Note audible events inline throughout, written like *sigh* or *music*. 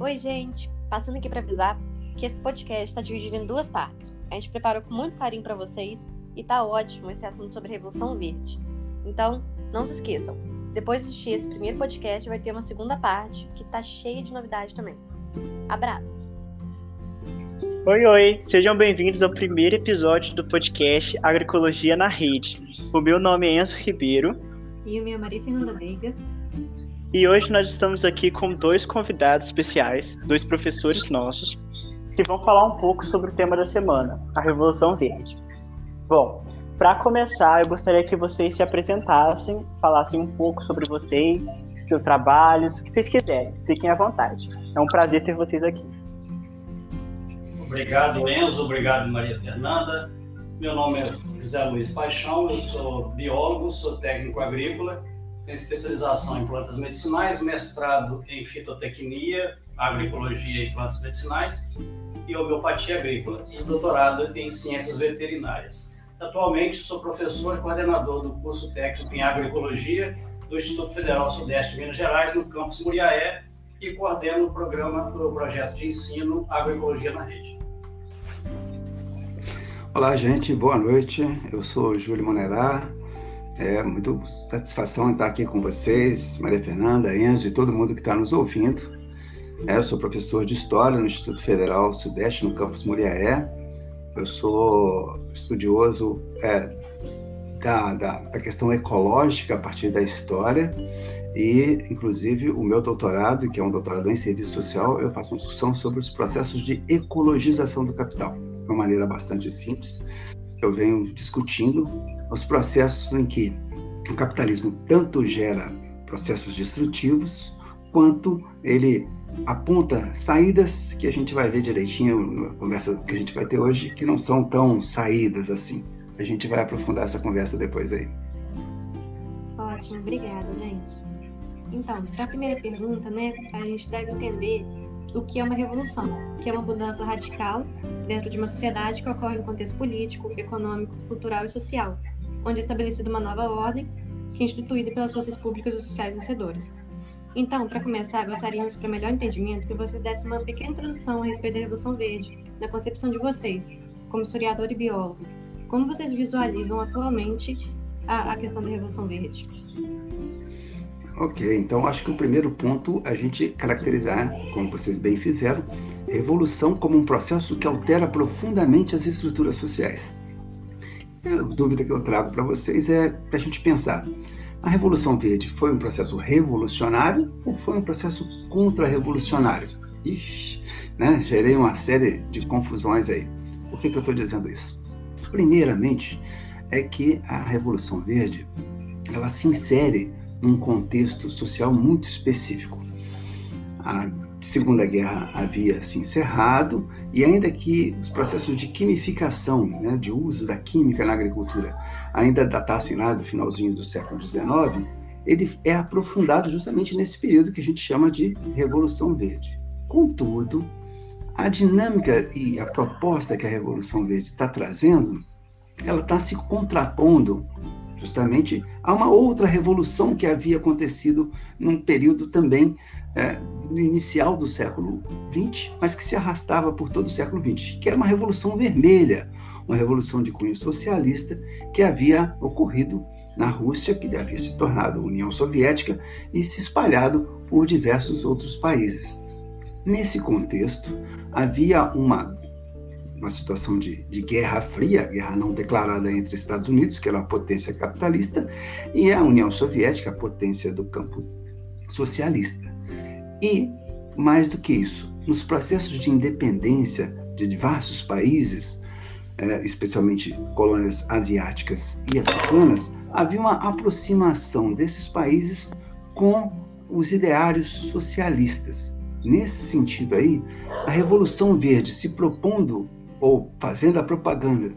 Oi, gente! Passando aqui para avisar que esse podcast está dividido em duas partes. A gente preparou com muito carinho para vocês e tá ótimo esse assunto sobre a Revolução Verde. Então, não se esqueçam, depois de assistir esse primeiro podcast vai ter uma segunda parte que tá cheia de novidade também. Abraços! Oi, oi! Sejam bem-vindos ao primeiro episódio do podcast Agroecologia na Rede. O meu nome é Enzo Ribeiro. E o meu é Maria Fernanda Veiga. E hoje nós estamos aqui com dois convidados especiais, dois professores nossos, que vão falar um pouco sobre o tema da semana, a Revolução Verde. Bom, para começar, eu gostaria que vocês se apresentassem, falassem um pouco sobre vocês, seus trabalhos, o que vocês quiserem. Fiquem à vontade. É um prazer ter vocês aqui. Obrigado, Enzo. Obrigado, Maria Fernanda. Meu nome é José Luiz Paixão, eu sou biólogo, sou técnico agrícola, tenho especialização em plantas medicinais, mestrado em fitotecnia, agroecologia e plantas medicinais e homeopatia agrícola e doutorado em ciências veterinárias. Atualmente sou professor e coordenador do curso técnico em agroecologia do Instituto Federal Sudeste de Minas Gerais, no campus Muriaé, e coordeno o programa do projeto de ensino Agroecologia na Rede. Olá, gente, boa noite. Eu sou Júlio Monerá. É muito satisfação estar aqui com vocês, Maria Fernanda, Enzo e todo mundo que está nos ouvindo. É, eu sou professor de História no Instituto Federal Sudeste, no campus Muriaé. Eu sou estudioso é, da, da, da questão ecológica a partir da história e, inclusive, o meu doutorado, que é um doutorado em serviço social, eu faço uma discussão sobre os processos de ecologização do capital, de uma maneira bastante simples. Eu venho discutindo os processos em que o capitalismo tanto gera processos destrutivos, quanto ele aponta saídas que a gente vai ver direitinho na conversa que a gente vai ter hoje, que não são tão saídas assim. A gente vai aprofundar essa conversa depois aí. Ótimo, obrigada, gente. Então, para a primeira pergunta, né, a gente deve entender o que é uma revolução, que é uma mudança radical dentro de uma sociedade que ocorre no contexto político, econômico, cultural e social, onde é estabelecida uma nova ordem que é instituída pelas forças públicas e sociais vencedoras. Então, para começar, gostaríamos, para melhor entendimento, que vocês dessem uma pequena introdução a respeito da Revolução Verde, na concepção de vocês, como historiador e biólogo. Como vocês visualizam atualmente a, a questão da Revolução Verde? Ok, então acho que o primeiro ponto é a gente caracterizar, como vocês bem fizeram, revolução como um processo que altera profundamente as estruturas sociais. A dúvida que eu trago para vocês é para a gente pensar: a Revolução Verde foi um processo revolucionário ou foi um processo contra-revolucionário? Ixi, né? Gerei uma série de confusões aí. Por que, que eu estou dizendo isso? Primeiramente, é que a Revolução Verde ela se insere num contexto social muito específico. A Segunda Guerra havia se encerrado e ainda que os processos de quimificação, né, de uso da química na agricultura, ainda datassem lá do finalzinho do século XIX, ele é aprofundado justamente nesse período que a gente chama de Revolução Verde. Contudo, a dinâmica e a proposta que a Revolução Verde está trazendo, ela está se contrapondo justamente a uma outra revolução que havia acontecido num período também é, inicial do século XX, mas que se arrastava por todo o século XX, que era uma revolução vermelha, uma revolução de cunho socialista que havia ocorrido na Rússia, que havia se tornado União Soviética e se espalhado por diversos outros países. Nesse contexto, havia uma uma situação de, de, guerra fria, guerra não declarada entre Estados Unidos, que era uma potência capitalista, e a União Soviética, a potência do campo socialista. E, mais do que isso, nos processos de independência de diversos países, eh, especialmente colônias asiáticas e africanas, havia uma aproximação desses países com os ideários socialistas. Nesse sentido aí, a Revolução Verde se propondo ou fazendo a propaganda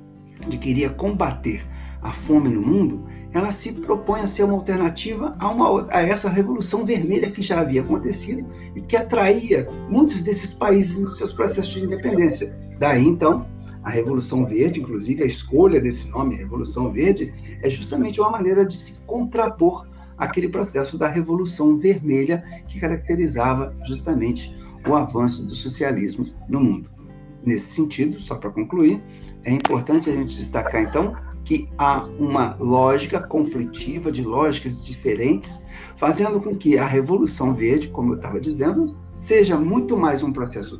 de que iria combater a fome no mundo, ela se propõe a ser uma alternativa a, uma, a essa revolução vermelha que já havia acontecido e que atraía muitos desses países nos seus processos de independência. Daí, então, a Revolução Verde, inclusive a escolha desse nome, Revolução Verde, é justamente uma maneira de se contrapor aquele processo da Revolução Vermelha que caracterizava justamente o avanço do socialismo no mundo. Nesse sentido, só para concluir, é importante a gente destacar então que há uma lógica conflitiva de lógicas diferentes, fazendo com que a Revolução Verde, como eu estava dizendo, seja muito mais um processo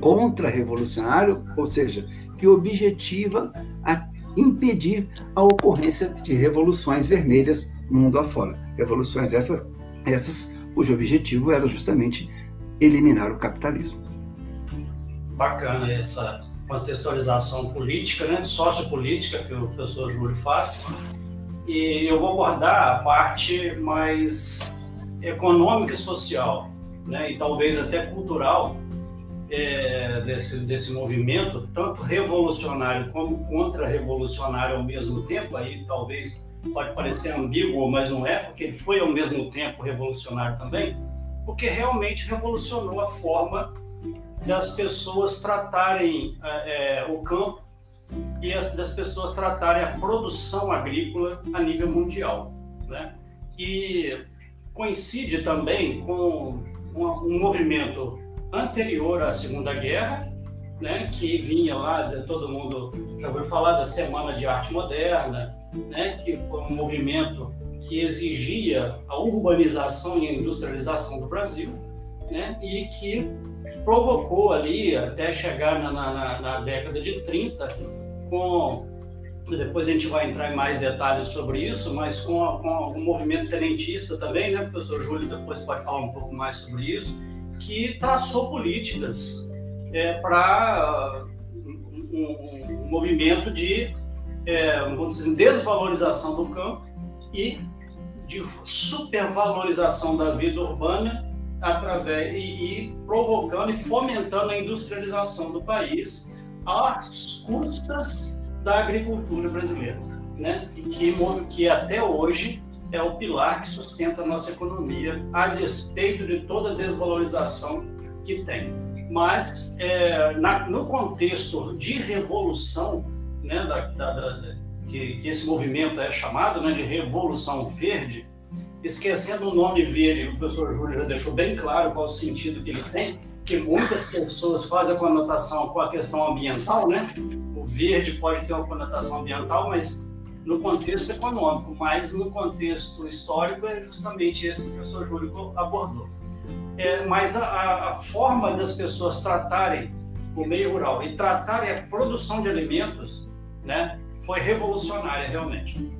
contra-revolucionário, ou seja, que objetiva a impedir a ocorrência de revoluções vermelhas mundo afora. Revoluções essas, essas cujo objetivo era justamente eliminar o capitalismo. Bacana essa contextualização política, né, sociopolítica que o professor Júlio faz. E eu vou abordar a parte mais econômica e social, né, e talvez até cultural é, desse, desse movimento, tanto revolucionário como contra-revolucionário ao mesmo tempo, aí talvez pode parecer ambíguo, mas não é, porque ele foi ao mesmo tempo revolucionário também, porque realmente revolucionou a forma das pessoas tratarem é, é, o campo e as, das pessoas tratarem a produção agrícola a nível mundial. Né? E coincide também com um, um movimento anterior à Segunda Guerra, né, que vinha lá, todo mundo já ouviu falar da Semana de Arte Moderna, né, que foi um movimento que exigia a urbanização e a industrialização do Brasil, né, e que provocou ali, até chegar na, na, na década de 30, com depois a gente vai entrar em mais detalhes sobre isso, mas com, a, com o movimento tenentista também, né? Professor Júlio depois pode falar um pouco mais sobre isso, que traçou políticas é, para um, um, um, movimento de é, vamos dizer, desvalorização do campo e de supervalorização da vida urbana através e, e, provocando e fomentando a industrialização do país às custas da agricultura brasileira, né? E que, que até hoje é o pilar que sustenta a nossa economia, a despeito de toda a desvalorização que tem. Mas é, na, no contexto de revolução, né, da, da, da, que, que, esse movimento é chamado né, de Revolução Verde, esquecendo o nome verde, o professor Júlio já deixou bem claro qual o sentido que ele tem, que muitas pessoas fazem a conotação com a questão ambiental, né? O verde pode ter uma conotação ambiental, mas no contexto econômico, mas no contexto histórico é justamente esse que o professor Júlio abordou. É, mas a, a forma das pessoas tratarem o meio rural e tratarem a produção de alimentos, né, foi revolucionária realmente.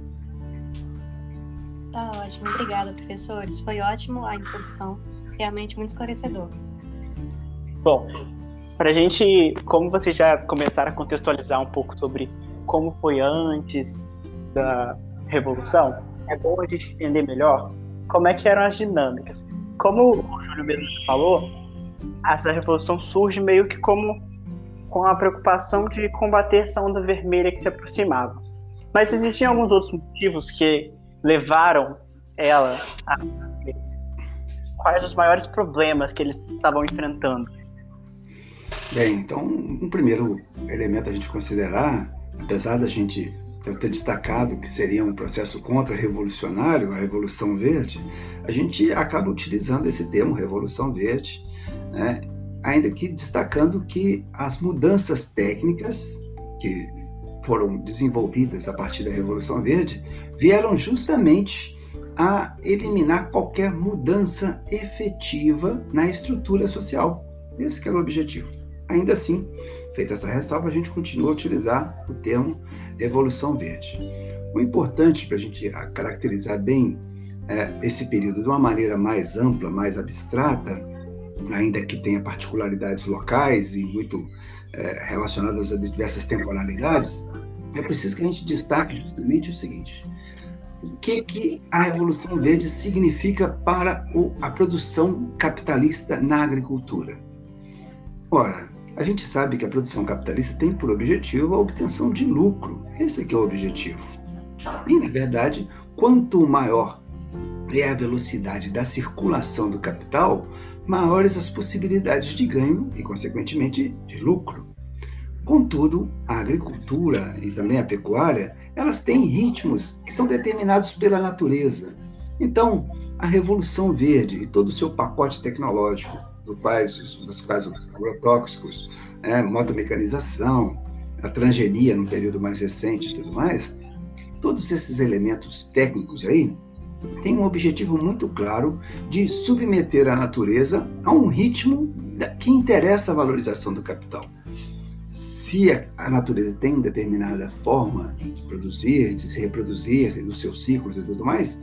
Tá ótimo, obrigada, professores. Foi ótimo a introdução, realmente muito esclarecedor. Bom, para a gente, como vocês já começaram a contextualizar um pouco sobre como foi antes da Revolução, é bom a gente entender melhor como é que eram as dinâmicas. Como o Júlio mesmo falou, essa revolução surge meio que como com a preocupação de combater essa onda vermelha que se aproximava. Mas existiam alguns outros motivos que levaram ela a quais os maiores problemas que eles estavam enfrentando? Bem, então, um primeiro elemento a gente considerar, apesar da gente ter destacado que seria um processo contra-revolucionário, a Revolução Verde, a gente acaba utilizando esse termo, Revolução Verde, né? ainda que destacando que as mudanças técnicas que foram desenvolvidas a partir da Revolução Verde vieram justamente a eliminar qualquer mudança efetiva na estrutura social. Esse era o objetivo. Ainda assim, feita essa ressalva, a gente continua a utilizar o termo evolução verde. O importante para a gente caracterizar bem é, esse período de uma maneira mais ampla, mais abstrata, ainda que tenha particularidades locais e muito é, relacionadas a diversas temporalidades, é preciso que a gente destaque justamente o seguinte: o que, que a Revolução Verde significa para o, a produção capitalista na agricultura? Ora, a gente sabe que a produção capitalista tem por objetivo a obtenção de lucro. Esse é, é o objetivo. E, na verdade, quanto maior é a velocidade da circulação do capital, maiores as possibilidades de ganho e, consequentemente, de lucro. Contudo, a agricultura e também a pecuária, elas têm ritmos que são determinados pela natureza. Então, a Revolução Verde e todo o seu pacote tecnológico dos quais os agrotóxicos, né, motomecanização, a transgenia no período mais recente e tudo mais, todos esses elementos técnicos aí têm um objetivo muito claro de submeter a natureza a um ritmo que interessa a valorização do capital. Se a natureza tem determinada forma de produzir, de se reproduzir, os seus ciclos e tudo mais,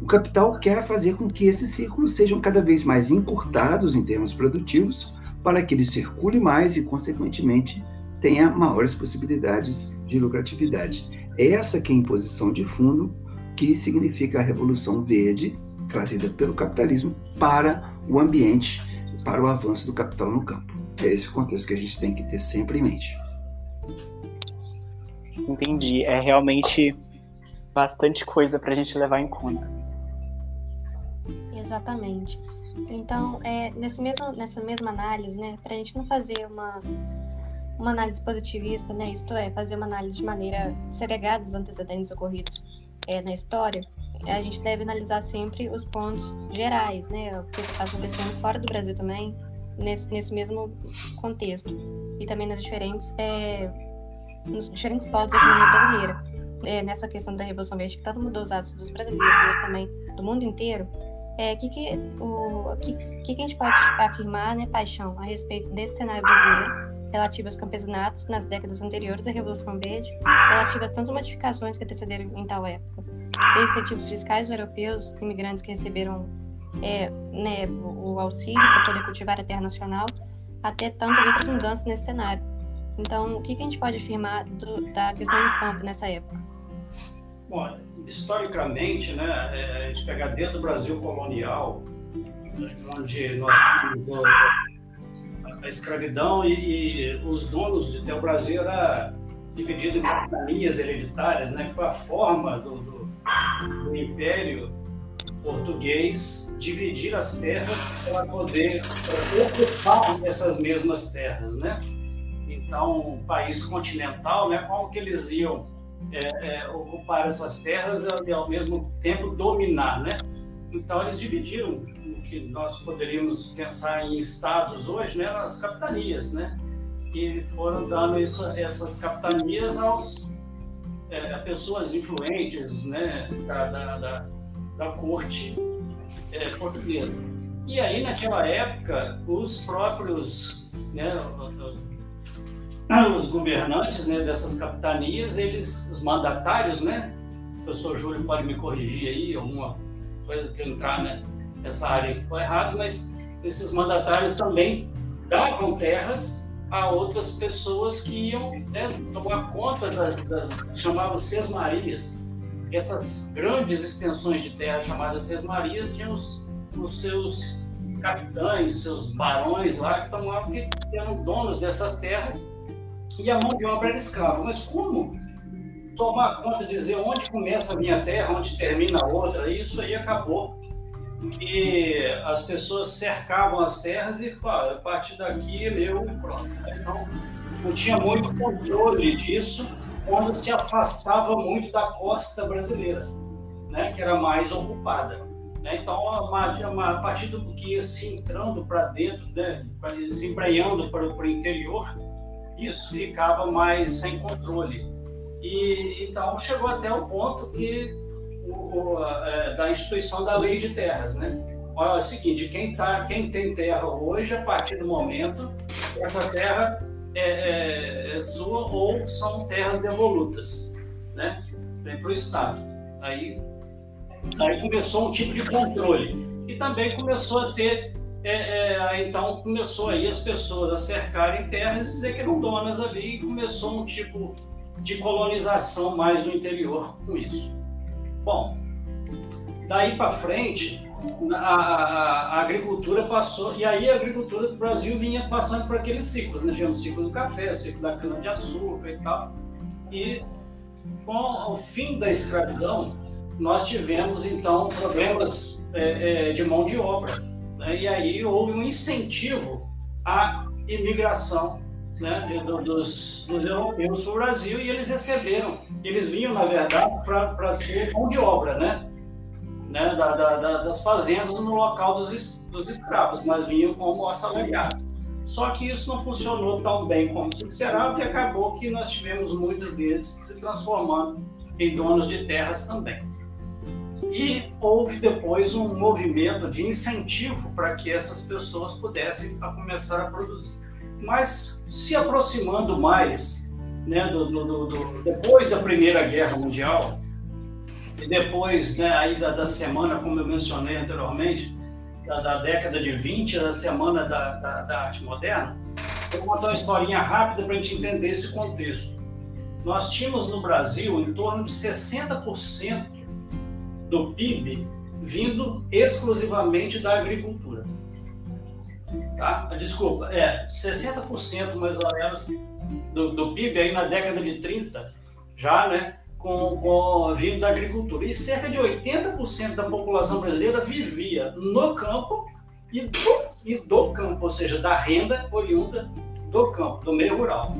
o capital quer fazer com que esses ciclos sejam cada vez mais encurtados em termos produtivos, para que ele circule mais e, consequentemente, tenha maiores possibilidades de lucratividade. Essa que é a imposição de fundo que significa a revolução verde trazida pelo capitalismo para o ambiente, para o avanço do capital no campo. É esse o contexto que a gente tem que ter sempre em mente. Entendi. É realmente bastante coisa para a gente levar em conta. Exatamente. Então, é, nesse mesmo, nessa mesma análise, né, para a gente não fazer uma, uma análise positivista, né, isto é, fazer uma análise de maneira segregada dos antecedentes ocorridos é, na história, a gente deve analisar sempre os pontos gerais, né, o que está acontecendo fora do Brasil também, nesse, nesse mesmo contexto, e também nas diferentes, é, nos diferentes polos da economia brasileira. É, nessa questão da Revolução Verde, que tanto mudou os hábitos dos brasileiros, mas também do mundo inteiro, é, que, que, o que, que, a gente pode afirmar, né, Paixão, a respeito desse cenário brasileiro relativo aos campesinatos nas décadas anteriores à Revolução Verde, relativo às tantas modificações que antecederam em tal época, desde incentivos fiscais europeus, imigrantes que receberam é, né, o auxílio para poder cultivar a terra nacional, até tantas outras mudanças nesse cenário. Então, o que, que a gente pode afirmar do, da questão do campo nessa época? Bom, historicamente, né, é, a gente pegar dentro do Brasil colonial, onde nós escravidão e, e os donos de o Brasil era dividido em capitanias hereditárias, né, que foi a forma do, do, do império português dividir as terras para poder ocupar essas mesmas terras, né? Então, um país continental, né, como que eles iam é, é, ocupar essas terras e ao mesmo tempo dominar, né? Então eles dividiram que nós poderíamos pensar em estados hoje, né, nas capitanias, né? E foram dando isso, essas capitanias aos é, a pessoas influentes, né, da, da, da, da corte é, portuguesa. E aí naquela época os próprios, né, os governantes né, dessas capitanias, eles, os mandatários, né? O professor Júlio pode me corrigir aí, alguma coisa que entrar né, nessa área que foi errado, mas esses mandatários também davam terras a outras pessoas que iam né, tomar conta das, das chamavam sesmarias. Essas grandes extensões de terra chamadas sesmarias tinham os, os seus capitães, seus barões lá que tomavam que eram donos dessas terras e a mão de obra era escrava. Mas como tomar conta, dizer onde começa a minha terra, onde termina a outra? Isso aí acabou que as pessoas cercavam as terras e, pá, a partir daqui meu e pronto. Então, não tinha muito controle disso quando se afastava muito da costa brasileira, né, que era mais ocupada. Né? Então, a partir do que ia se entrando para dentro, né, se embrenhando para o interior, isso ficava mais sem controle. E então chegou até o ponto que é, da instituição da lei de terras, né? Olha, é o seguinte, quem tá, quem tem terra hoje, a partir do momento, essa terra é, é, é sua ou são terras devolutas, né? Vem para o Estado. Aí, aí começou um tipo de controle e também começou a ter é, é, então começou aí as pessoas a cercarem terras e dizer que eram donas ali e começou um tipo de colonização mais no interior com isso. Bom, daí para frente a, a, a, agricultura passou e aí a agricultura do Brasil vinha passando por aqueles ciclos, né? Tinha o ciclo do café, o ciclo da cana de açúcar e tal. E com o fim da escravidão nós tivemos então problemas é, é, de mão de obra né? E aí houve um incentivo à imigração né, dos, dos europeus para o Brasil e eles receberam. Eles vinham, na verdade, para ser mão de obra, né? né, da, da, das fazendas no local dos, dos escravos, mas vinham como assalariados. Só que isso não funcionou tão bem como se esperava e acabou que nós tivemos muitos deles se transformando em donos de terras também. E houve depois um movimento de incentivo para que essas pessoas pudessem a começar a produzir. Mas se aproximando mais, né, do, do, do, depois da Primeira Guerra Mundial, e depois né, aí da, da semana, como eu mencionei anteriormente, da, da, década de 20, da semana da, da, da arte moderna, vou contar uma historinha rápida para a gente entender esse contexto. Nós tínhamos no Brasil em torno de 60% do PIB vindo exclusivamente da agricultura. Tá? Desculpa, é 60% mais ou menos do, do PIB aí na década de 30, já, né? com, com vindo da agricultura. E cerca de 80% da população brasileira vivia no campo e do, e do campo, ou seja, da renda oriunda do campo, do meio rural.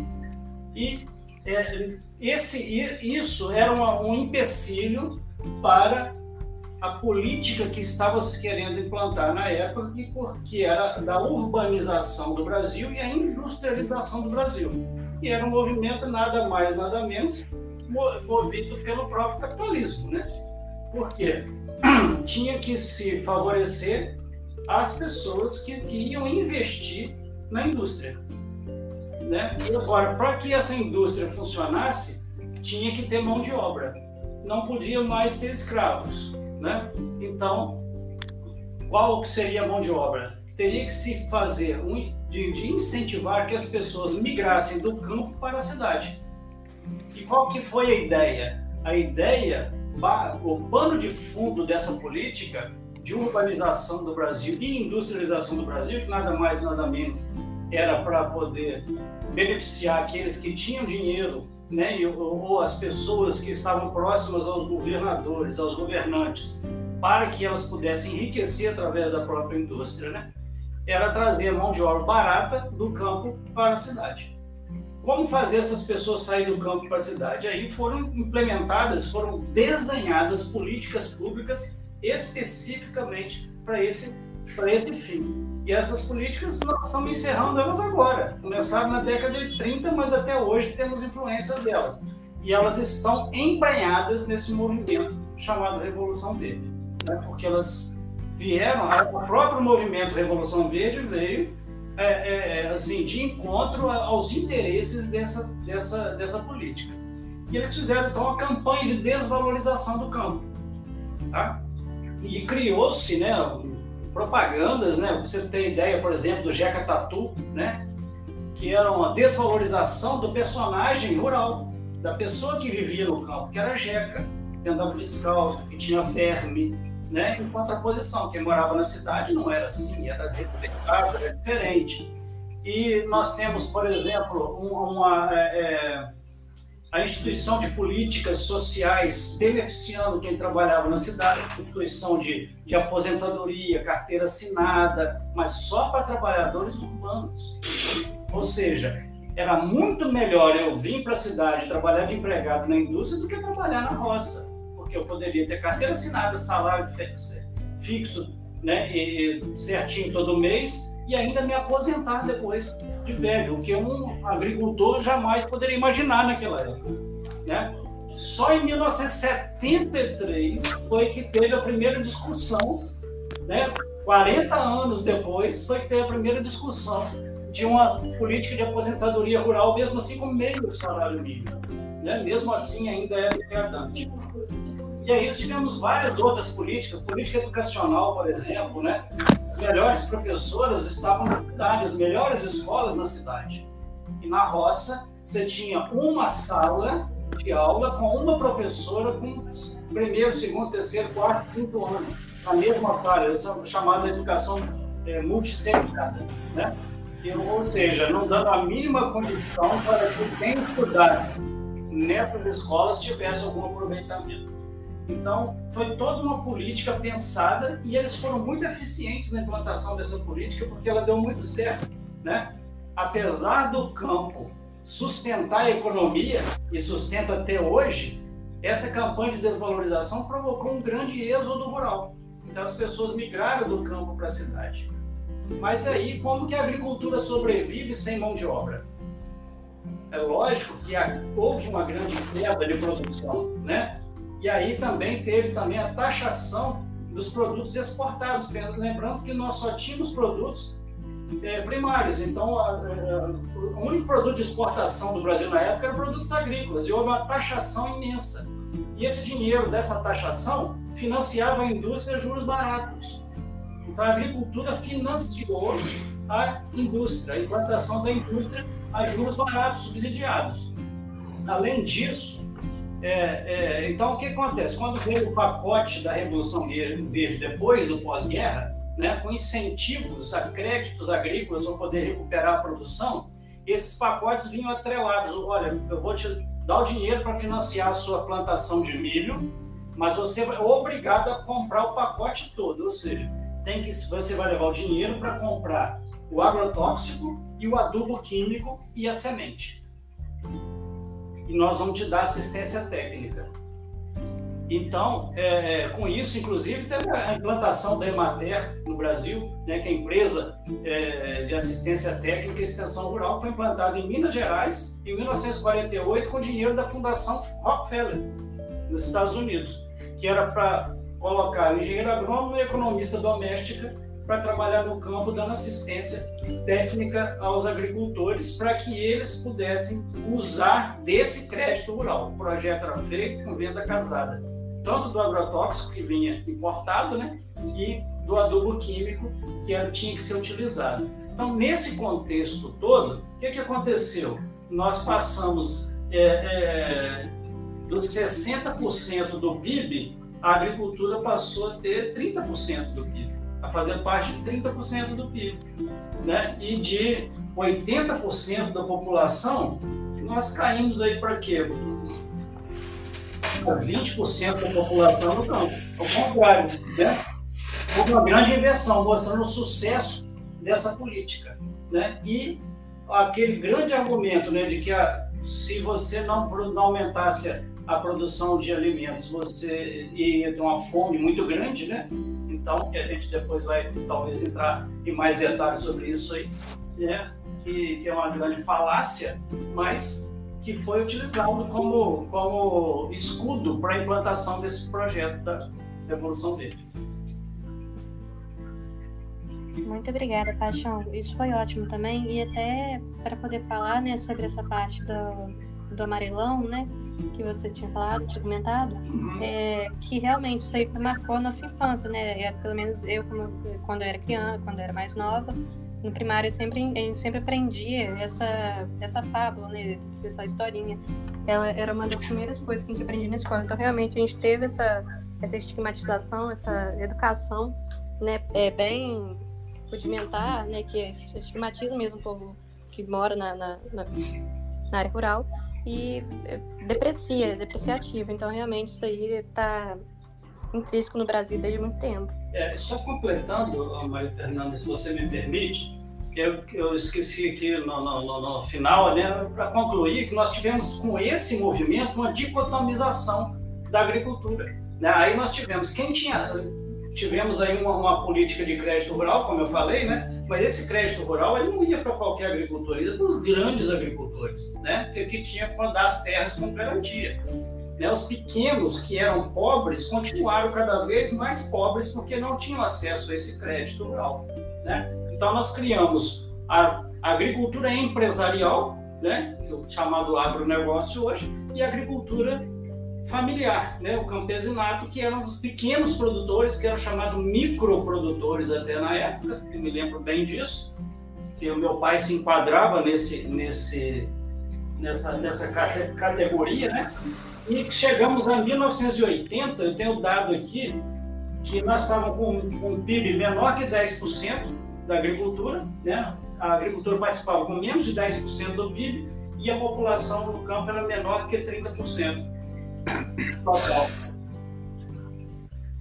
E é, esse, isso era uma, um empecilho para a política que estava se querendo implantar na época, porque era da urbanização do Brasil e a industrialização do Brasil. E era um movimento nada mais, nada menos movido pelo próprio capitalismo, né? Porque *clears throat* tinha que se favorecer as pessoas que, que iam investir na indústria, né? E agora, para que essa indústria funcionasse, tinha que ter mão de obra. Não podia mais ter escravos, né? Então, qual seria a mão de obra? Teria que se fazer um, de, de incentivar que as pessoas migrassem do campo para a cidade qual que foi a ideia? A ideia, o pano de fundo dessa política de urbanização do Brasil e industrialização do Brasil, que nada mais nada menos era para poder beneficiar aqueles que tinham dinheiro, né, ou as pessoas que estavam próximas aos governadores, aos governantes, para que elas pudessem enriquecer através da própria indústria, né, era trazer mão de obra barata do campo para a cidade como fazer essas pessoas saírem do campo para a cidade? Aí foram implementadas, foram desenhadas políticas públicas especificamente para esse, esse fim. E essas políticas nós estamos encerrando elas agora. Começaram na década de 30, mas até hoje temos influência delas. E elas estão embranhadas nesse movimento chamado Revolução Verde. Né? Porque elas vieram, o próprio movimento Revolução Verde veio é, é, é, assim, de encontro aos interesses dessa, dessa, dessa política. E eles fizeram, então, uma campanha de desvalorização do campo. Tá? E criou-se né, propagandas, né? você tem ideia, por exemplo, do Jeca Tatu, né? que era uma desvalorização do personagem rural, da pessoa que vivia no campo, que era Jeca, que andava descalço, que tinha verme, né? em contraposição. Quem morava na cidade não era assim, era respeitado, era diferente. E nós temos, por exemplo, uma, uma é, é, a instituição de políticas sociais beneficiando quem trabalhava na cidade, instituição de, de aposentadoria, carteira assinada, mas só para trabalhadores urbanos. Ou seja, era muito melhor eu vir para a cidade trabalhar de empregado na indústria do que trabalhar na roça porque eu poderia ter carteira assinada, salário fixo, né, e, certinho todo mês, e ainda me aposentar depois de velho, o que um agricultor jamais poderia imaginar naquela época. Né? Só em 1973 foi que teve a primeira discussão, né? 40 anos depois, foi que teve a primeira discussão de uma política de aposentadoria rural, mesmo assim com meio salário mínimo. Né? Mesmo assim, ainda é degradante. E aí nós tivemos várias outras políticas, política educacional, por exemplo, né? As melhores professoras estavam na cidade, as melhores escolas na cidade. E na roça, você tinha uma sala de aula com uma professora com primeiro, segundo, terceiro, quarto, quinto ano, na mesma sala, chamada educação é, né? Ou seja, não dando a mínima condição para que quem estudasse nessas escolas tivesse algum aproveitamento. Então, foi toda uma política pensada e eles foram muito eficientes na implantação dessa política porque ela deu muito certo, né? Apesar do campo sustentar a economia e sustenta até hoje, essa campanha de desvalorização provocou um grande êxodo rural. Então as pessoas migraram do campo para a cidade. Mas aí, como que a agricultura sobrevive sem mão de obra? É lógico que houve uma grande queda de produção, né? E aí também teve também a taxação dos produtos exportados, lembrando que nós só tínhamos produtos é, primários. Então, a, a, o único produto de exportação do Brasil na época era produtos agrícolas e houve uma taxação imensa. E esse dinheiro dessa taxação financiava a indústria a juros baratos. Então, a agricultura financiou a indústria, a implantação da indústria a juros baratos, subsidiados. Além disso, é, é, então o que acontece? Quando veio o pacote da Revolução Verde depois do pós-guerra, né, com incentivos a créditos agrícolas para poder recuperar a produção, esses pacotes vinham atrelados. Olha, eu vou te dar o dinheiro para financiar a sua plantação de milho, mas você é obrigado a comprar o pacote todo, ou seja, tem que você vai levar o dinheiro para comprar o agrotóxico e o adubo químico e a semente. E nós vamos te dar assistência técnica. Então, é, é, com isso, inclusive, teve a implantação da Emater no Brasil, né, que é a empresa é, de assistência técnica e extensão rural, foi implantada em Minas Gerais em 1948 com dinheiro da Fundação Rockefeller, nos Estados Unidos, que era para colocar o engenheiro agrônomo e economista doméstica para trabalhar no campo, dando assistência técnica aos agricultores para que eles pudessem usar desse crédito rural. O projeto era feito com venda casada tanto do agrotóxico que vinha importado, né, e do adubo químico que era, tinha que ser utilizado. Então, nesse contexto todo, o que, que aconteceu? Nós passamos é, é, dos 60% do PIB, a agricultura passou a ter 30% do PIB, a fazer parte de 30% do PIB. Né? E de 80% da população, nós caímos aí para quê? 20% da população no campo. Ao contrário, né? Houve uma grande inversão, mostrando o sucesso dessa política. Né? E aquele grande argumento né, de que a, se você não, não aumentasse a produção de alimentos, você ia ter uma fome muito grande, né? Então, que a gente depois vai talvez entrar em mais detalhes sobre isso aí, né? Que, que é uma grande falácia, mas que foi utilizado como, como escudo para a implantação desse projeto da Revolução Verde. Muito obrigada, Paixão. Isso foi ótimo também. E até para poder falar né, sobre essa parte do, do amarelão, né? Que você tinha falado, tinha comentado, uhum. é, que realmente isso aí marcou a nossa infância, né? É, pelo menos eu, quando eu era criança, quando eu era mais nova, no primário eu sempre, gente sempre aprendia essa, essa fábula, né, essa historinha. Ela era uma das primeiras coisas que a gente aprendia na escola. Então, realmente, a gente teve essa, essa estigmatização, essa educação, né, é, bem rudimentar, né, que estigmatiza mesmo o povo que mora na, na, na, na área rural e é, deprecia, depreciativo. Então, realmente, isso aí está intrínseco no Brasil desde muito tempo. É, só completando, Maria Fernanda, se você me permite, eu, eu esqueci aqui no, no, no final, né, para concluir, que nós tivemos com esse movimento uma dicotomização da agricultura. Né? Aí nós tivemos quem tinha tivemos aí uma, uma, política de crédito rural, como eu falei, né? Mas esse crédito rural ele não ia para qualquer agricultor, ia para os grandes agricultores, né? Que, que tinha que dar as terras com garantia. Né? Os pequenos que eram pobres continuaram cada vez mais pobres porque não tinham acesso a esse crédito rural. Né? Então, nós criamos a agricultura empresarial, né? É o chamado agronegócio hoje, e a agricultura familiar, né? o campesinato, que eram os pequenos produtores, que eram chamados microprodutores até na época, eu me lembro bem disso, que o meu pai se enquadrava nesse, nesse, nessa, nessa categoria, né? E chegamos a 1980, eu tenho dado aqui que nós estávamos com, um PIB menor que 10% da agricultura, né? a agricultura participava com menos de 10% do PIB e a população no campo era menor que 30% total.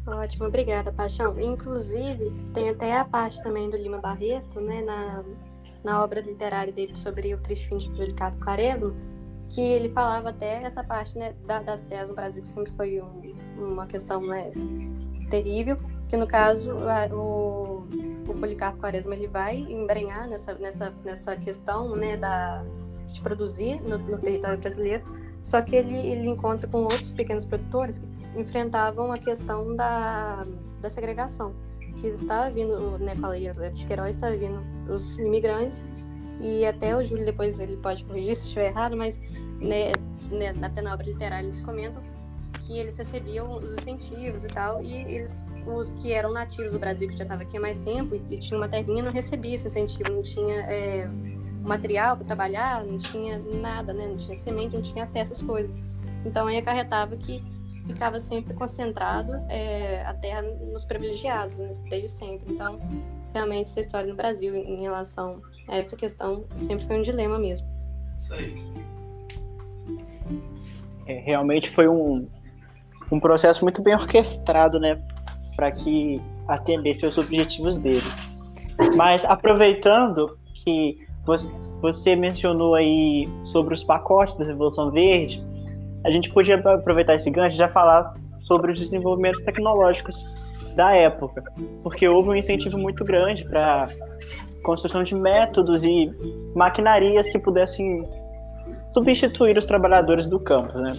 Ótimo, obrigada, Paixão. Inclusive, tem até a parte também do Lima Barreto, né, na, na obra literária dele sobre o triste fim de Policarpo Quaresma, que ele falava até essa parte né, das terras no Brasil, que sempre foi um, uma questão né, terrível, que no caso o, o Policarpo Quaresma ele vai embrenhar nessa, nessa, nessa questão né, da, de produzir no, no território brasileiro, só que ele, ele encontra com outros pequenos produtores que enfrentavam a questão da, da segregação, que estava vindo, né, com a lei de Queiroz, estava vindo os imigrantes. E até o Júlio depois ele pode corrigir se estiver errado, mas né, né, até na obra literária eles comentam que eles recebiam os incentivos e tal, e eles, os que eram nativos do Brasil, que já estava aqui há mais tempo e, e tinha uma terrinha, não recebia esse incentivo, não tinha é, material para trabalhar, não tinha nada, né, não tinha semente, não tinha acesso às coisas. Então aí acarretava que ficava sempre concentrado é, a terra nos privilegiados, né, desde sempre. Então, realmente, essa história no Brasil em relação essa questão sempre foi um dilema mesmo. Isso aí. É, realmente foi um, um processo muito bem orquestrado, né, para que atendesse aos objetivos deles. Mas aproveitando que você mencionou aí sobre os pacotes da Revolução Verde, a gente podia aproveitar esse gancho e já falar sobre os desenvolvimentos tecnológicos da época, porque houve um incentivo muito grande para construção de métodos e maquinarias que pudessem substituir os trabalhadores do campo, né?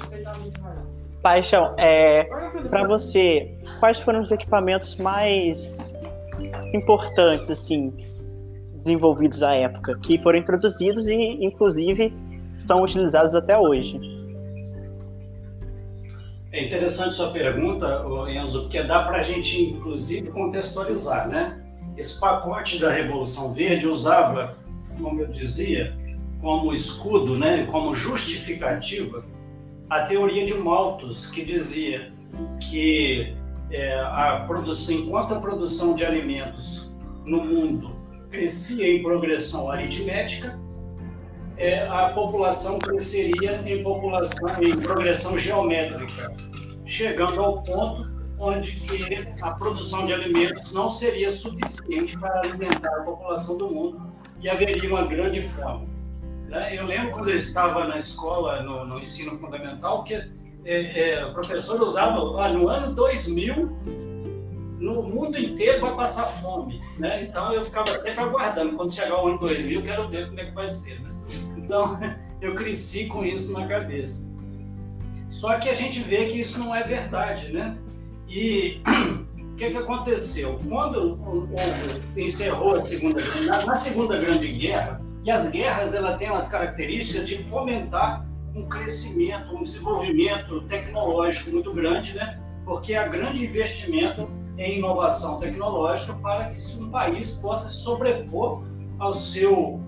Paixão, é, para você, quais foram os equipamentos mais importantes, assim, desenvolvidos à época, que foram introduzidos e, inclusive, são utilizados até hoje? É interessante sua pergunta, Enzo, porque dá para a gente, inclusive, contextualizar, né? Esse pacote da Revolução Verde usava, como eu dizia, como escudo, né, como justificativa, a teoria de Malthus, que dizia que é, a produção, enquanto a produção de alimentos no mundo crescia em progressão aritmética, é, a população cresceria em população em progressão geométrica, chegando ao ponto onde que a produção de alimentos não seria suficiente para alimentar a população do mundo e haveria uma grande fome. Né? Eu lembro quando eu estava na escola, no, no ensino fundamental, que é, é, o professor usava, ah, no ano 2000, no mundo inteiro vai passar fome. Né? Então eu ficava sempre aguardando, quando chegar o ano 2000, quero ver como é que vai ser. Né? Então *laughs* eu cresci com isso na cabeça. Só que a gente vê que isso não é verdade, né? E *clears throat* o que, que aconteceu? Quando o, o, encerrou a Segunda na, na Segunda Grande Guerra, e as guerras ela têm as características de fomentar um crescimento, um desenvolvimento tecnológico muito grande, né? Porque há grande investimento em inovação tecnológica para que um país possa sobrepor ao seu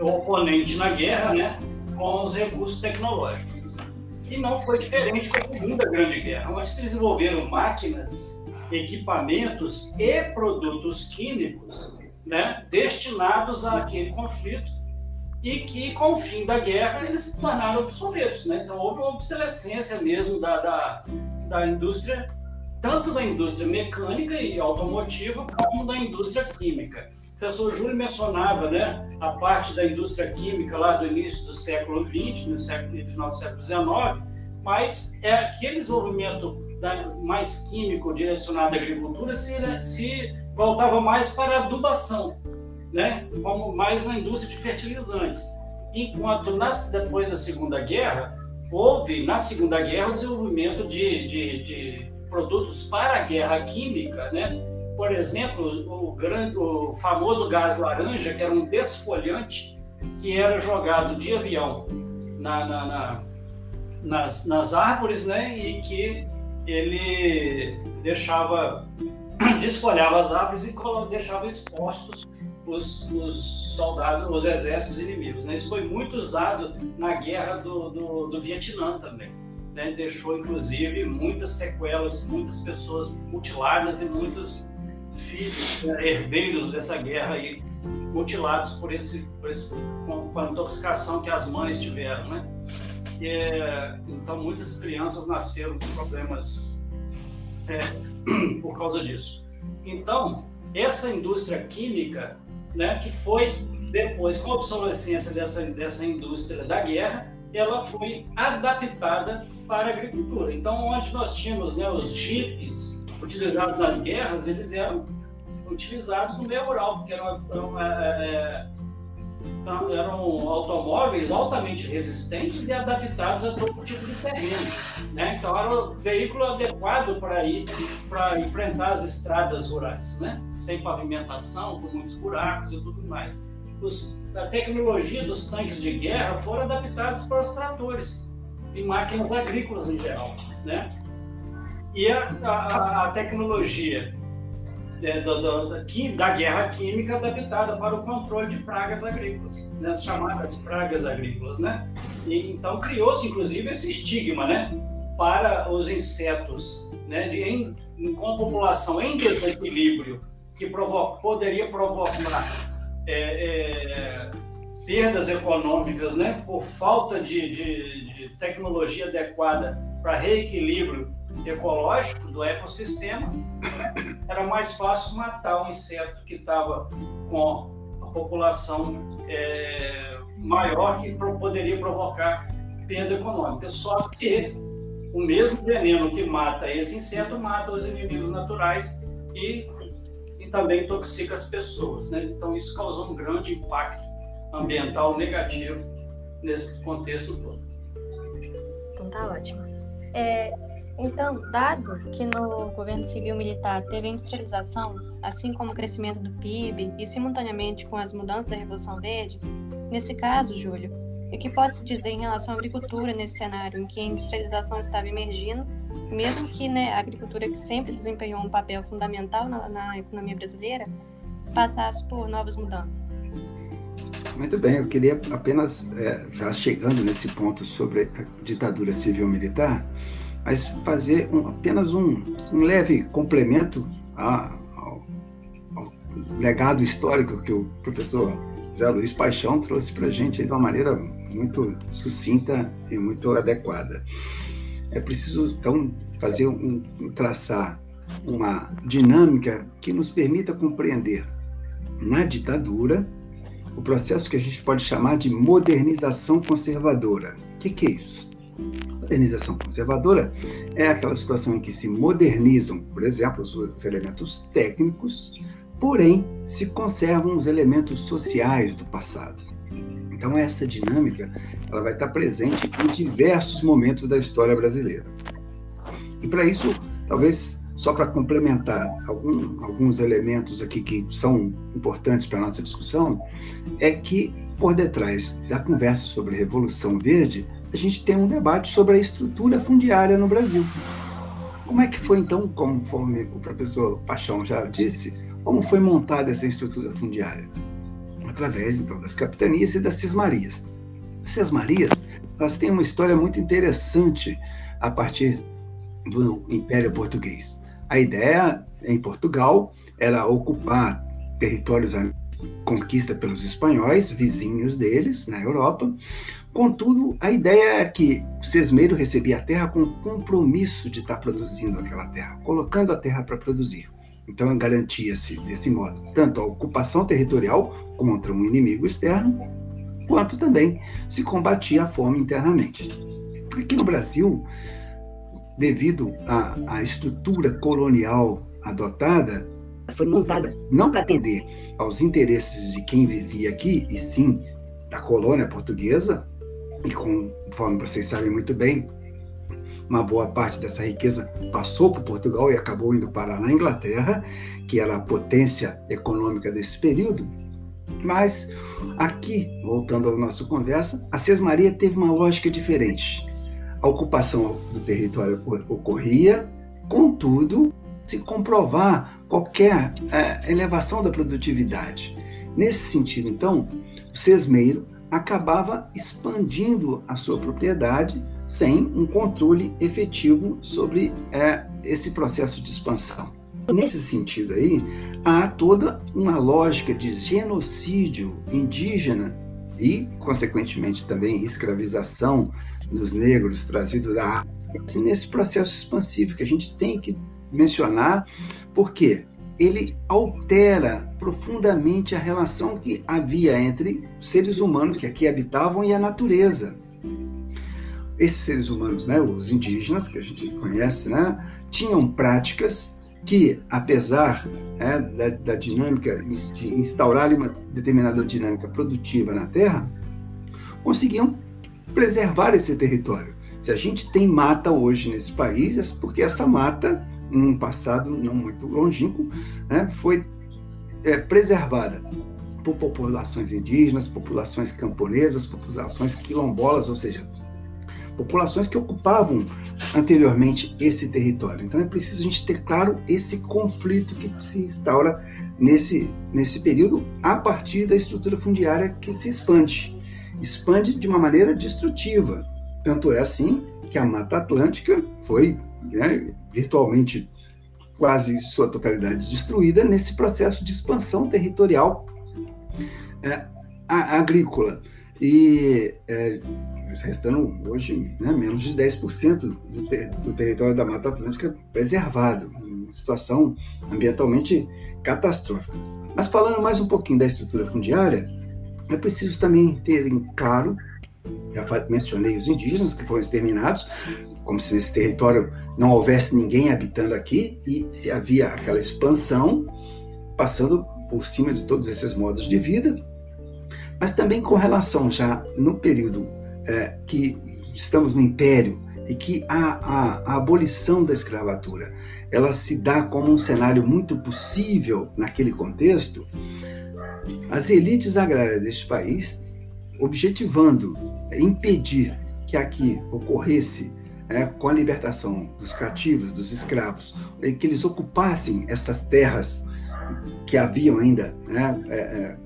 oponente na guerra, né? Com os recursos tecnológicos. E não foi diferente com a Segunda Grande Guerra, onde se desenvolveram máquinas, equipamentos e produtos químicos né, destinados àquele conflito e que, com o fim da guerra, eles se tornaram obsoletos. Né? Então, houve uma obsolescência mesmo da, da, da indústria, tanto da indústria mecânica e automotiva, como da indústria química. O professor Júlio mencionava né, a parte da indústria química lá do início do século XX, no, século, no final do século XIX, mas é aquele desenvolvimento mais químico direcionado à agricultura se, se voltava mais para a adubação, né, como mais na indústria de fertilizantes. Enquanto nas, depois da Segunda Guerra, houve na Segunda Guerra o desenvolvimento de, de, de produtos para a guerra química, né, por exemplo, o, grande, o famoso gás laranja, que era um desfolhante que era jogado de avião na, na, na, nas, nas árvores, né? E que ele deixava, *clears throat* desfolhava as árvores e deixava expostos os, os soldados, os exércitos inimigos. Né? Isso foi muito usado na guerra do, do, do Vietnã também. Né? Deixou, inclusive, muitas sequelas, muitas pessoas mutiladas e muitos filhos, né, herdeiros dessa guerra aí, mutilados por esse, por esse com, com, a intoxicação que as mães tiveram, né? Então muitas crianças nasceram com problemas é, *clears throat* por causa disso. Então essa indústria química, né, que foi depois com a obsolescência dessa dessa indústria da guerra, ela foi adaptada para a agricultura. Então, onde nós tínhamos né, os jipes utilizados nas guerras, eles eram utilizados no meio rural, porque eram, eram, é, eram automóveis altamente resistentes e adaptados a todo tipo de terreno. Né? Então, era o veículo adequado para ir para enfrentar as estradas rurais, né? sem pavimentação, com muitos buracos e tudo mais. Os, a tecnologia dos tanques de guerra foram adaptados para os tratores e máquinas agrícolas em geral. Né? E a, a, a tecnologia é, da, da, da, guerra química adaptada para o controle de pragas agrícolas, né, as chamadas pragas agrícolas, né? E, então criou-se inclusive esse estigma, né, para os insetos, né, de, em, com população em desequilíbrio que provo poderia provocar é, é, perdas econômicas, né, por falta de, de, de tecnologia adequada para reequilíbrio ecológico do ecossistema, era mais fácil matar o inseto que estava com a população é, maior que poderia provocar perda econômica. Só que o mesmo veneno que mata esse inseto mata os inimigos naturais e também intoxica as pessoas. Né? Então, isso causou um grande impacto ambiental negativo nesse contexto todo. Então, tá ótimo. É, então, dado que no governo civil militar teve industrialização, assim como o crescimento do PIB e simultaneamente com as mudanças da Revolução Verde, nesse caso, Júlio, o que pode-se dizer em relação à agricultura nesse cenário em que a industrialização estava emergindo, mesmo que né, a agricultura, que sempre desempenhou um papel fundamental na, na economia brasileira, passasse por novas mudanças? Muito bem, eu queria apenas, é, já chegando nesse ponto sobre a ditadura civil-militar, mas fazer um, apenas um, um, leve complemento a, ao, ao, legado histórico que o professor Zé Luiz Paixão trouxe para a gente de uma maneira muito sucinta e muito adequada. É preciso, então, fazer um, traçar uma dinâmica que nos permita compreender na ditadura o processo que a gente pode chamar de modernização conservadora. O que, que é isso? Modernização conservadora é aquela situação em que se modernizam, por exemplo, os elementos técnicos, porém se conservam os elementos sociais do passado. Então essa dinâmica ela vai estar presente em diversos momentos da história brasileira. E para isso, talvez só para complementar algum, alguns elementos aqui que são importantes para a nossa discussão, é que por detrás da conversa sobre a Revolução Verde a gente tem um debate sobre a estrutura fundiária no Brasil. Como é que foi então, conforme o professor Paixão já disse, como foi montada essa estrutura fundiária? Através então das capitanias e das cismarias. As cismarias, elas têm uma história muito interessante a partir do Império Português. A ideia em Portugal era ocupar territórios conquista pelos espanhóis, vizinhos deles na Europa, Contudo, a ideia é que o Sesmeiro recebia a terra com o compromisso de estar produzindo aquela terra, colocando a terra para produzir. Então, garantia-se, desse modo, tanto a ocupação territorial contra um inimigo externo, quanto também se combatia a fome internamente. Aqui no Brasil, devido à, à estrutura colonial adotada, foi montada não para atender aos interesses de quem vivia aqui, e sim da colônia portuguesa, e conforme vocês sabem muito bem, uma boa parte dessa riqueza passou por Portugal e acabou indo parar na Inglaterra, que era a potência econômica desse período. Mas aqui, voltando à nossa conversa, a Sesmaria teve uma lógica diferente. A ocupação do território ocorria, contudo, se comprovar qualquer é, elevação da produtividade. Nesse sentido, então, o sesmeiro acabava expandindo a sua propriedade sem um controle efetivo sobre é, esse processo de expansão. Nesse sentido aí, há toda uma lógica de genocídio indígena e, consequentemente, também escravização dos negros trazido da África. Nesse processo expansivo que a gente tem que mencionar, porque ele altera profundamente a relação que havia entre seres humanos que aqui habitavam e a natureza. Esses seres humanos, né, os indígenas, que a gente conhece, né, tinham práticas que, apesar né, da, da, dinâmica, de instaurar uma determinada dinâmica produtiva na Terra, conseguiam preservar esse território. Se a gente tem mata hoje nesse país, é porque essa mata, num passado não muito longínquo, né, foi é, preservada por populações indígenas, populações camponesas, populações quilombolas, ou seja, populações que ocupavam anteriormente esse território. Então é preciso a gente ter claro esse conflito que se instaura nesse, nesse período a partir da estrutura fundiária que se expande. Expande de uma maneira destrutiva. Tanto é assim que a Mata Atlântica foi né, virtualmente quase sua totalidade destruída nesse processo de expansão territorial é, agrícola. E é, restando hoje né, menos de 10% do, ter, do território da Mata Atlântica preservado, uma situação ambientalmente catastrófica. Mas falando mais um pouquinho da estrutura fundiária, é preciso também ter em claro, já mencionei os indígenas que foram exterminados, como se nesse território não houvesse ninguém habitando aqui e se havia aquela expansão passando por cima de todos esses modos de vida, mas também com relação já no período é, que estamos no Império e que a, a, a abolição da escravatura ela se dá como um cenário muito possível naquele contexto, as elites agrárias deste país, objetivando impedir que aqui ocorresse é, com a libertação dos cativos, dos escravos, que eles ocupassem essas terras que haviam ainda né, é, é,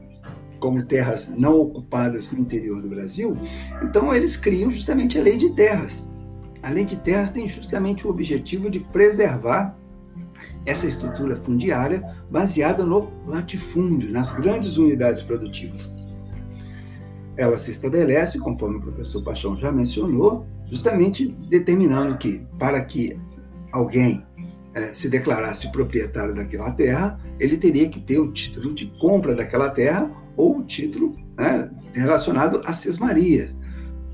como terras não ocupadas no interior do Brasil, então eles criam justamente a lei de terras. A lei de terras tem justamente o objetivo de preservar essa estrutura fundiária baseada no latifúndio, nas grandes unidades produtivas. Ela se estabelece, conforme o professor Paixão já mencionou, justamente determinando que, para que alguém é, se declarasse proprietário daquela terra, ele teria que ter o título de compra daquela terra ou o título né, relacionado a Sesmarias.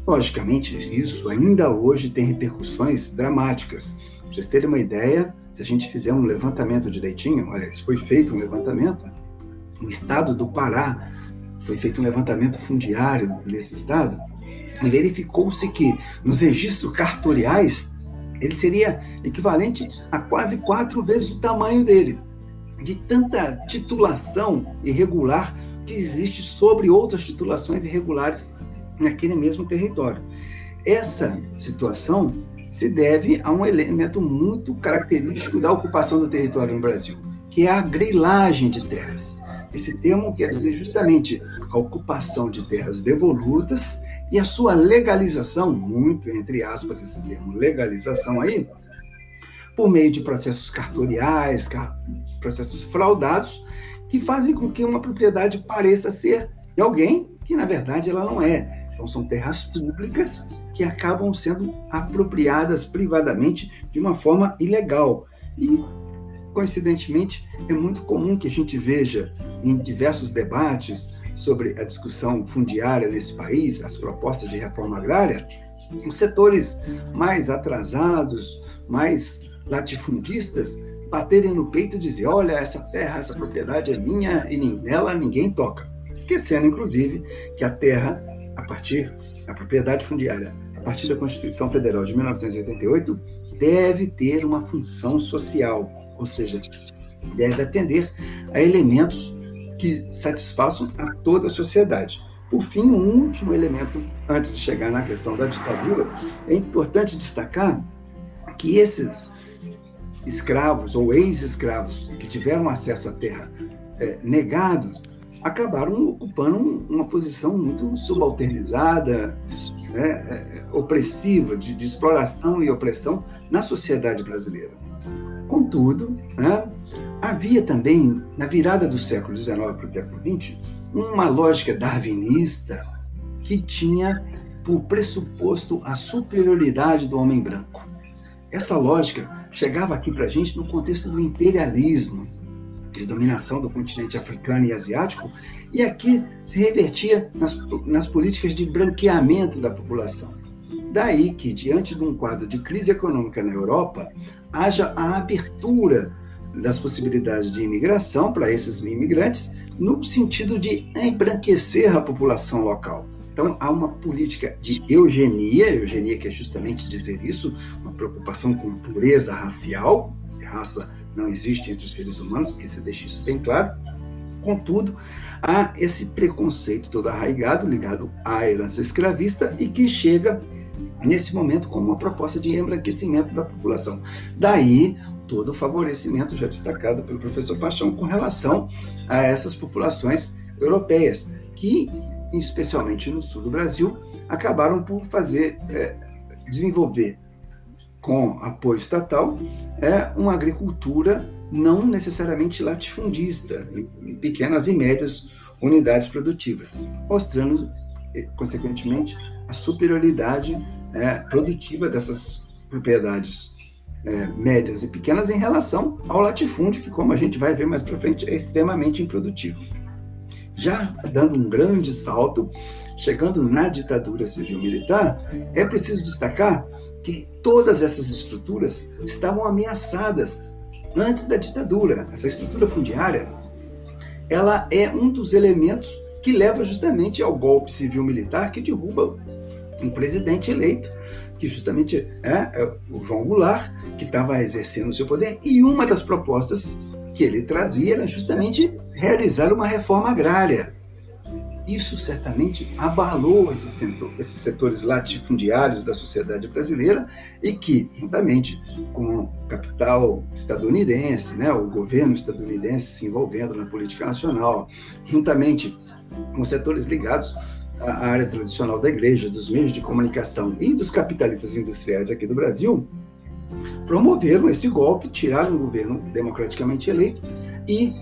Logicamente, isso ainda hoje tem repercussões dramáticas. Para vocês terem uma ideia, se a gente fizer um levantamento direitinho, olha, foi feito um levantamento, no estado do Pará, foi feito um levantamento fundiário nesse estado, e verificou-se que nos registros cartoriais ele seria equivalente a quase quatro vezes o tamanho dele, de tanta titulação irregular que existe sobre outras titulações irregulares naquele mesmo território. Essa situação se deve a um elemento muito característico da ocupação do território no Brasil, que é a grilagem de terras. Esse termo quer dizer justamente a ocupação de terras devolutas e a sua legalização, muito entre aspas esse termo legalização aí, por meio de processos cartoriais, processos fraudados, que fazem com que uma propriedade pareça ser de alguém que na verdade ela não é. Então são terras públicas que acabam sendo apropriadas privadamente de uma forma ilegal. E coincidentemente é muito comum que a gente veja em diversos debates sobre a discussão fundiária nesse país, as propostas de reforma agrária, os setores mais atrasados, mais latifundistas, baterem no peito e dizer: olha, essa terra, essa propriedade é minha e nela ninguém toca. Esquecendo, inclusive, que a terra, a partir da propriedade fundiária, a partir da Constituição Federal de 1988, deve ter uma função social, ou seja, deve atender a elementos que satisfaçam a toda a sociedade. Por fim, um último elemento, antes de chegar na questão da ditadura, é importante destacar que esses escravos ou ex-escravos que tiveram acesso à terra é, negados acabaram ocupando uma posição muito subalternizada, né, é, opressiva, de, de, exploração e opressão na sociedade brasileira. Contudo, né, havia também, na virada do século XIX para o século XX, uma lógica darwinista que tinha por pressuposto a superioridade do homem branco. Essa lógica chegava aqui para a gente no contexto do imperialismo, de dominação do continente africano e asiático, e aqui se revertia nas, nas políticas de branqueamento da população. Daí que, diante de um quadro de crise econômica na Europa, haja a abertura das possibilidades de imigração para esses imigrantes, no sentido de embranquecer a população local. Então, há uma política de eugenia, eugenia que é justamente dizer isso, uma preocupação com pureza racial, raça não existe entre os seres humanos, que se deixe isso bem claro. Contudo, há esse preconceito todo arraigado, ligado à herança escravista e que chega nesse momento como uma proposta de embranquecimento da população. Daí todo o favorecimento já destacado pelo professor Paixão com relação a essas populações europeias, que, especialmente no sul do Brasil, acabaram por fazer, é, desenvolver com apoio estatal, é uma agricultura não necessariamente latifundista, em pequenas e médias unidades produtivas, mostrando, eh, consequentemente, a superioridade é, produtiva dessas propriedades é, médias e pequenas em relação ao latifúndio, que, como a gente vai ver mais para frente, é extremamente improdutivo. Já dando um grande salto, chegando na ditadura civil-militar, é preciso destacar que todas essas estruturas estavam ameaçadas antes da ditadura. Essa estrutura fundiária, ela é um dos elementos que leva justamente ao golpe civil-militar que derruba um presidente eleito, que justamente é, é o João Goulart, que estava exercendo o seu poder, e uma das propostas que ele trazia era justamente realizar uma reforma agrária. Isso certamente abalou esses, setor, esses setores latifundiários da sociedade brasileira e que, juntamente com o capital estadunidense, né, o governo estadunidense se envolvendo na política nacional, juntamente com setores ligados à área tradicional da igreja, dos meios de comunicação e dos capitalistas industriais aqui do Brasil, promoveram esse golpe, tiraram o governo democraticamente eleito e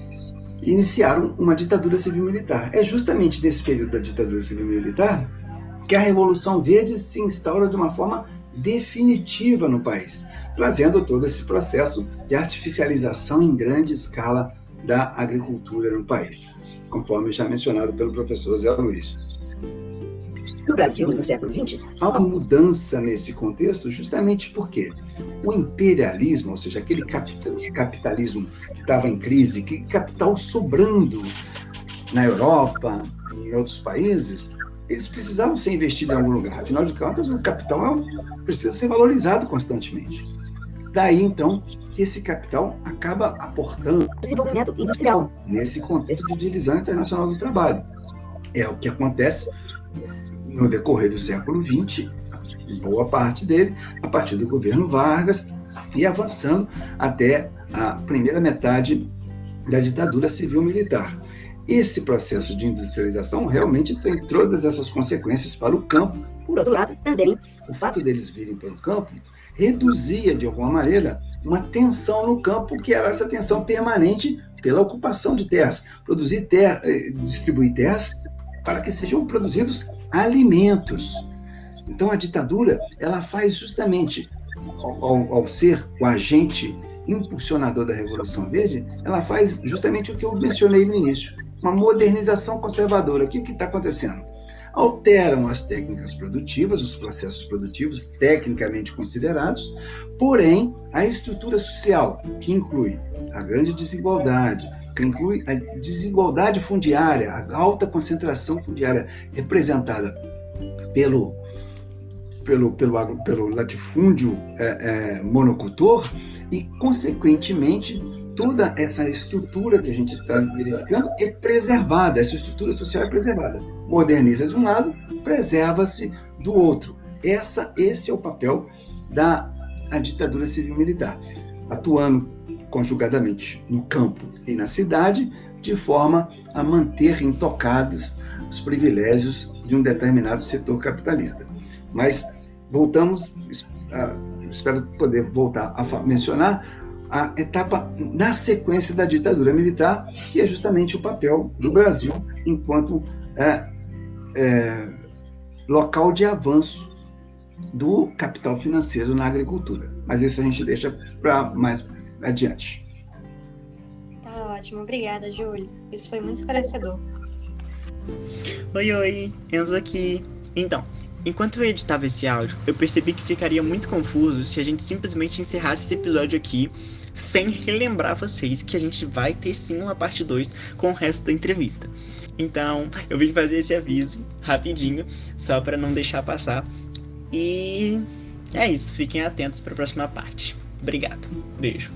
iniciaram uma ditadura civil-militar. É justamente nesse período da ditadura civil-militar que a Revolução Verde se instaura de uma forma definitiva no país, trazendo todo esse processo de artificialização em grande escala da agricultura no país, conforme já mencionado pelo professor Zé Luiz. No Brasil, no século XX, há uma mudança nesse contexto justamente porque o imperialismo, ou seja, aquele capitalismo que estava em crise, que capital sobrando na Europa, em outros países, eles precisavam ser investidos em algum lugar. Afinal de contas, o capital é precisa ser valorizado constantemente. Daí, então, que esse capital acaba aportando desenvolvimento industrial nesse contexto de divisão internacional do trabalho. É o que acontece no decorrer do século XX, boa parte dele, a partir do governo Vargas e avançando até a primeira metade da ditadura civil-militar. Esse processo de industrialização realmente tem todas essas consequências para o campo. Por outro lado, também o fato deles virem para o campo reduzia de alguma maneira uma tensão no campo, que era essa tensão permanente pela ocupação de terras, produzir terra, eh, distribuir terras para que sejam produzidos alimentos. Então a ditadura ela faz justamente ao, ao, ser o agente impulsionador da Revolução Verde, ela faz justamente o que eu mencionei no início, uma modernização conservadora. O que está acontecendo? Alteram as técnicas produtivas, os processos produtivos tecnicamente considerados, porém a estrutura social, que inclui a grande desigualdade, que inclui a desigualdade fundiária, a alta concentração fundiária representada pelo, pelo, pelo, pelo latifúndio é, é, monocultor e, consequentemente, toda essa estrutura que a gente está verificando é preservada, essa estrutura social é preservada. Moderniza de um lado, preserva-se do outro. Essa, esse é o papel da ditadura civil-militar, atuando conjugadamente no campo e na cidade, de forma a manter intocados os privilégios de um determinado setor capitalista. Mas voltamos, espero poder voltar a mencionar a etapa na sequência da ditadura militar, que é justamente o papel do Brasil enquanto é, é, local de avanço do capital financeiro na agricultura. Mas isso a gente deixa para mais adiante. Tá ótimo, obrigada, Júlio. Isso foi muito esclarecedor. Oi, oi, Enzo aqui. Então, Enquanto eu editava esse áudio, eu percebi que ficaria muito confuso se a gente simplesmente encerrasse esse episódio aqui sem relembrar vocês que a gente vai ter sim uma parte 2 com o resto da entrevista. Então, eu vim fazer esse aviso rapidinho, só para não deixar passar. E é isso, fiquem atentos para a próxima parte. Obrigado. Beijo.